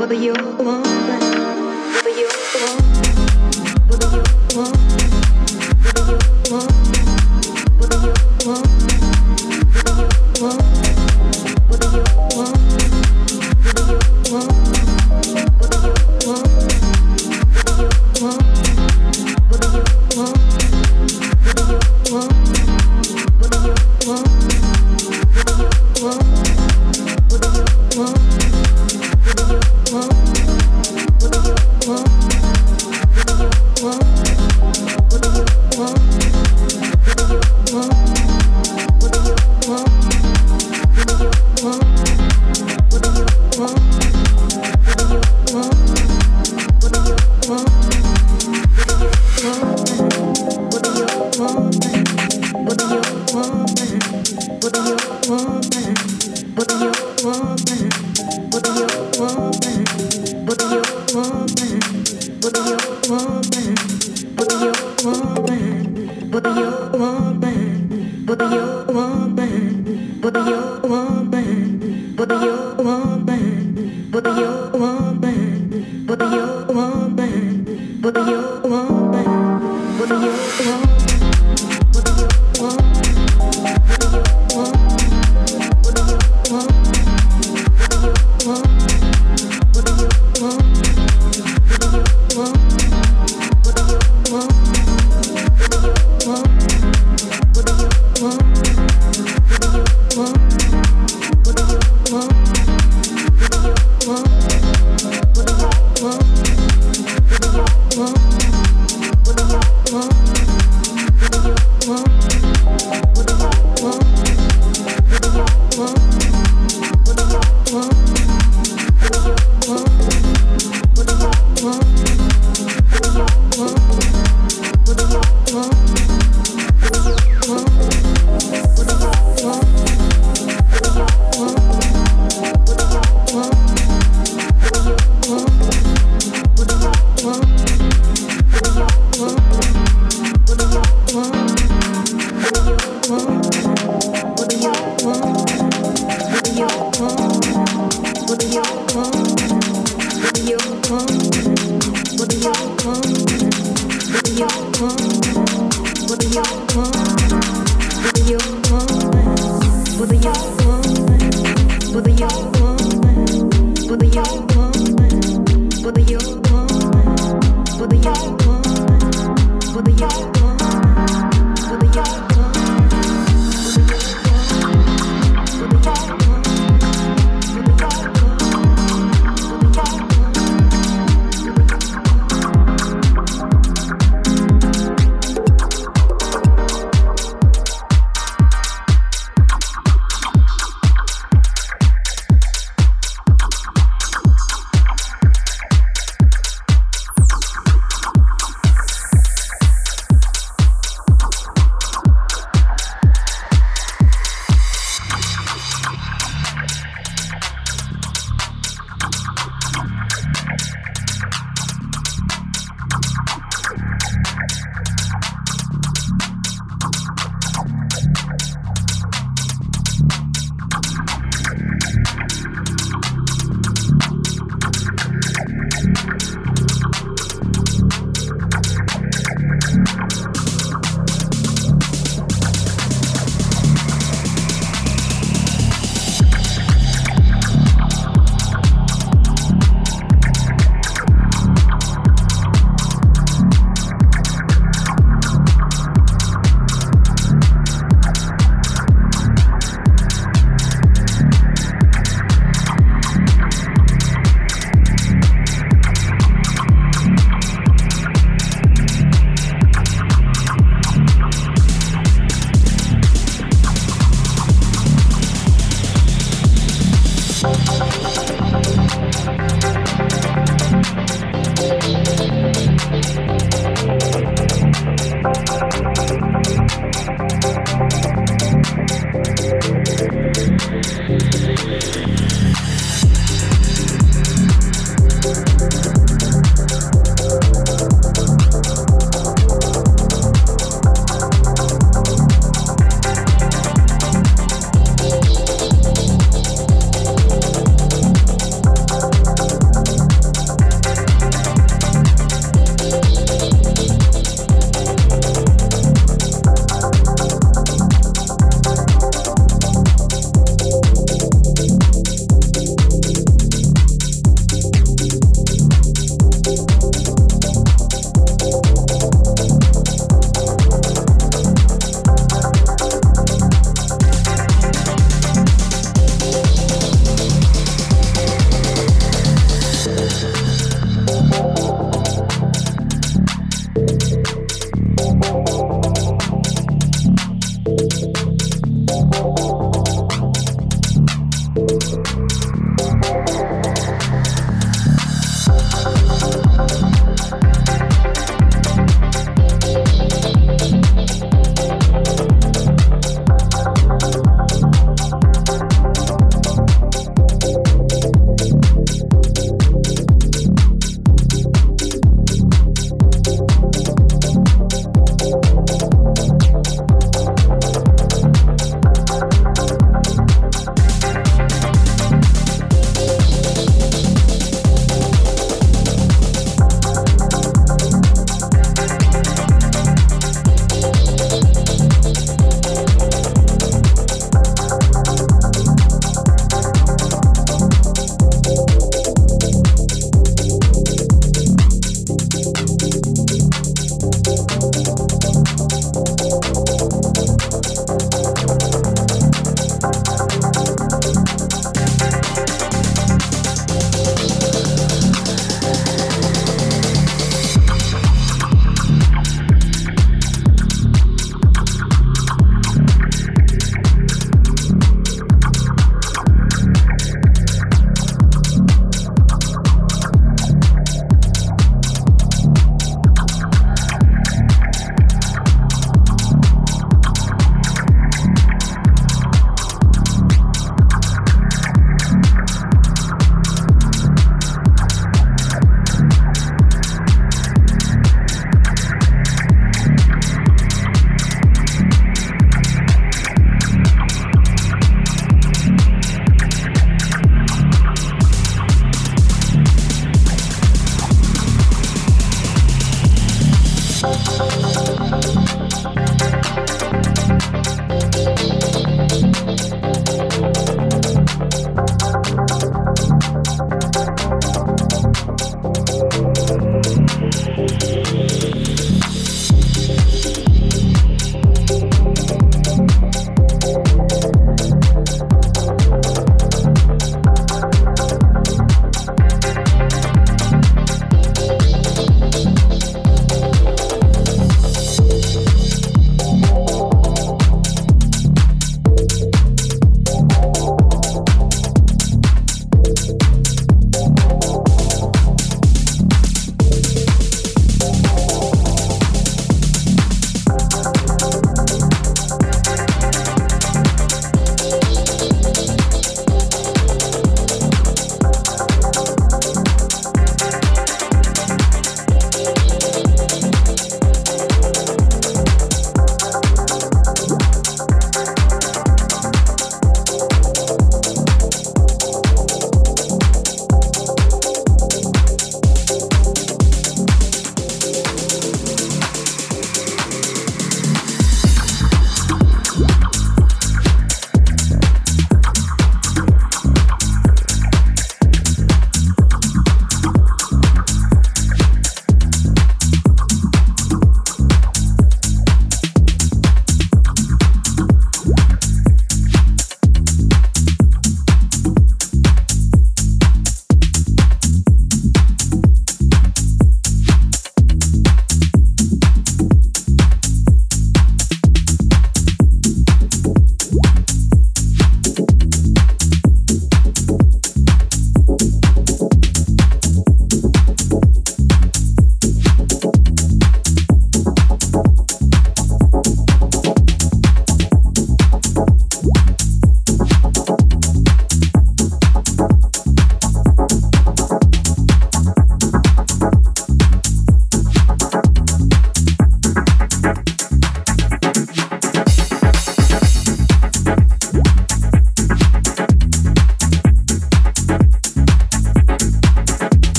What are you?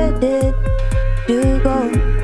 where did you go?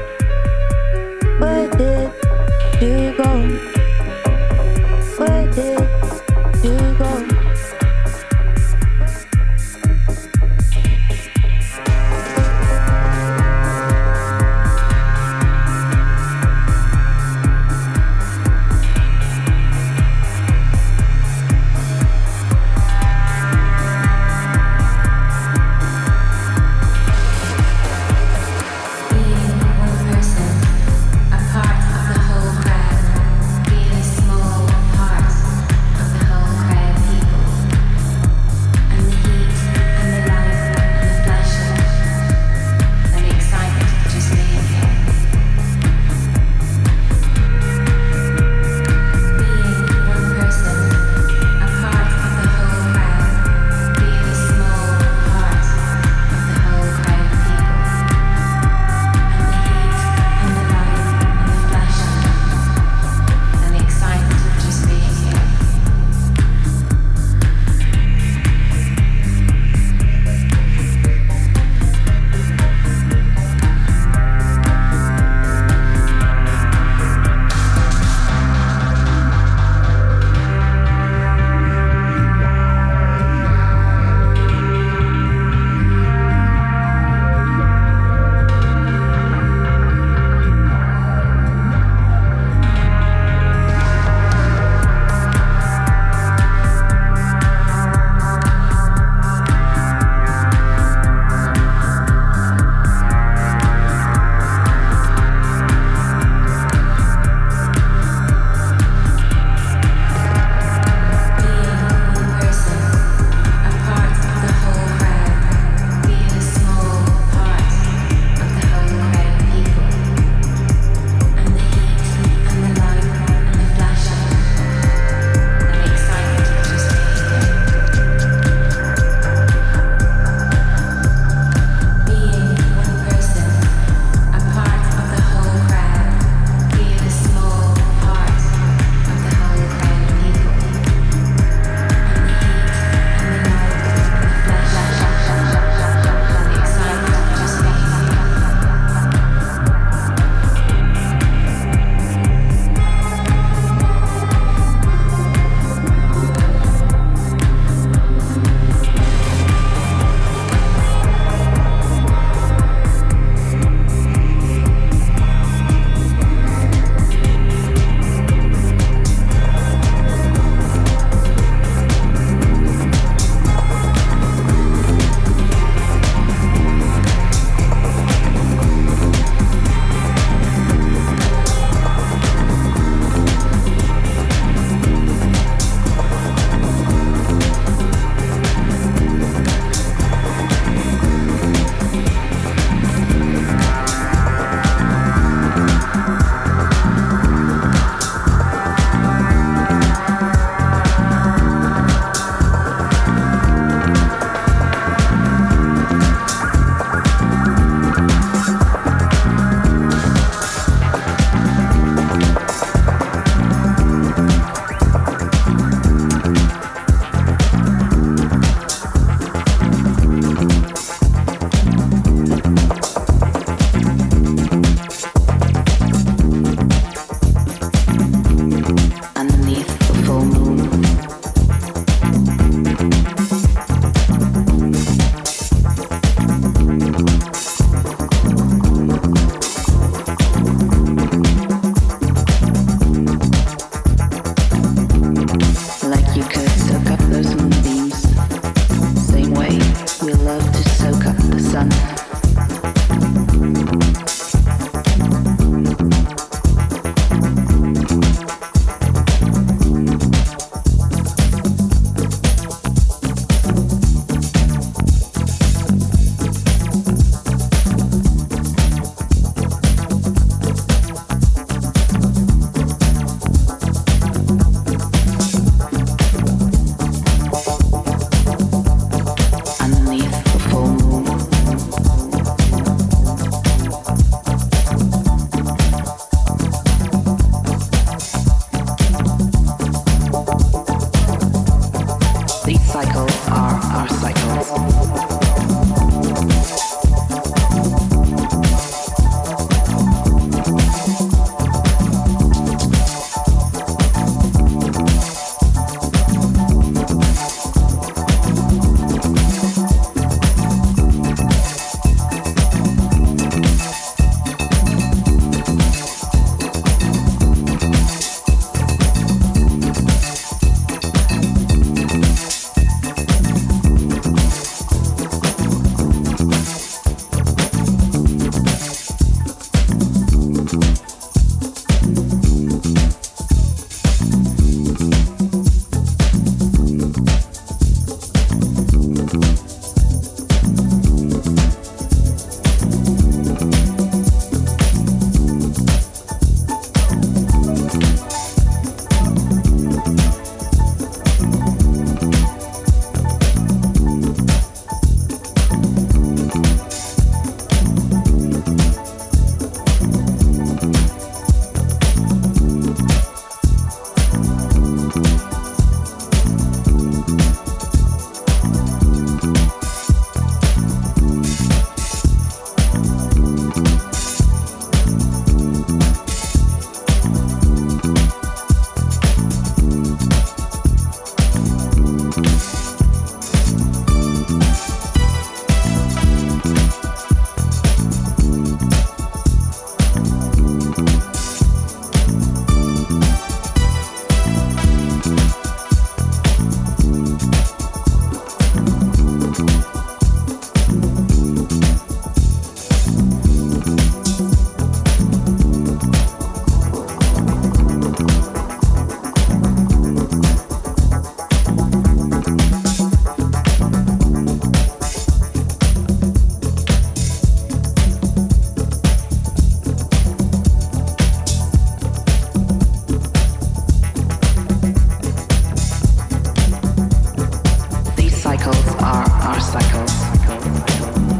cycles are our cycles.